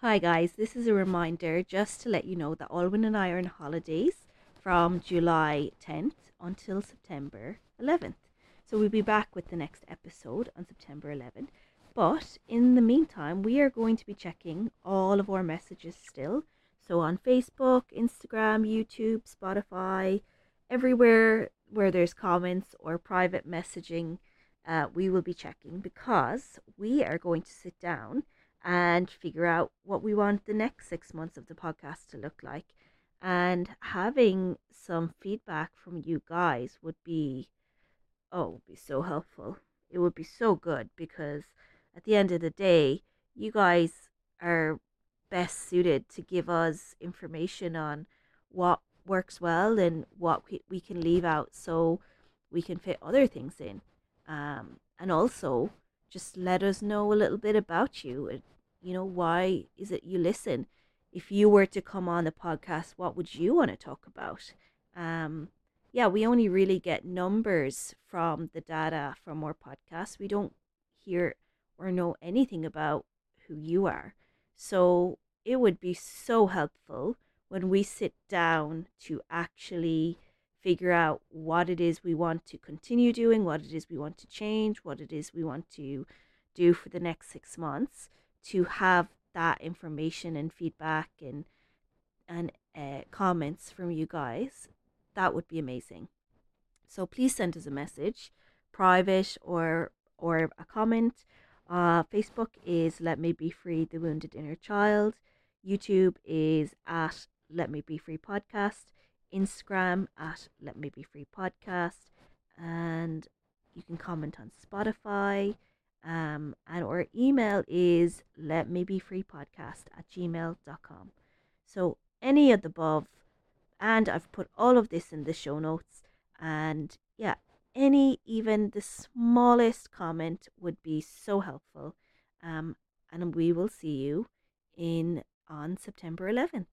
Hi, guys. This is a reminder just to let you know that Alwynn and I are on holidays from July 10th until September 11th. So we'll be back with the next episode on September 11th. But in the meantime, we are going to be checking all of our messages still. So on Facebook, Instagram, YouTube, Spotify, everywhere where there's comments or private messaging, uh, we will be checking because we are going to sit down and figure out what we want the next six months of the podcast to look like. And having some feedback from you guys would be, oh, would be so helpful. It would be so good because at the end of the day, you guys are best suited to give us information on what works well and what we, we can leave out so we can fit other things in. Um, and also, just let us know a little bit about you. And, You know, why is it you listen? If you were to come on the podcast, what would you want to talk about? Um, yeah, we only really get numbers from the data from our podcast. We don't hear or know anything about who you are. So it would be so helpful when we sit down to actually figure out what it is we want to continue doing, what it is we want to change, what it is we want to do for the next six months, to have that information and feedback and and uh, comments from you guys, that would be amazing. So please send us a message, private or or a comment. Uh, Facebook is Let Me Be Free, The Wounded Inner Child. YouTube is at Let Me Be Free Podcast. Instagram at Let Me Be Free Podcast. And you can comment on Spotify. Um, and our email is let me be free podcast at gmail.com. So any of the above, and I've put all of this in the show notes. And yeah, any even the smallest comment would be so helpful. Um, and we will see you in on September 11th.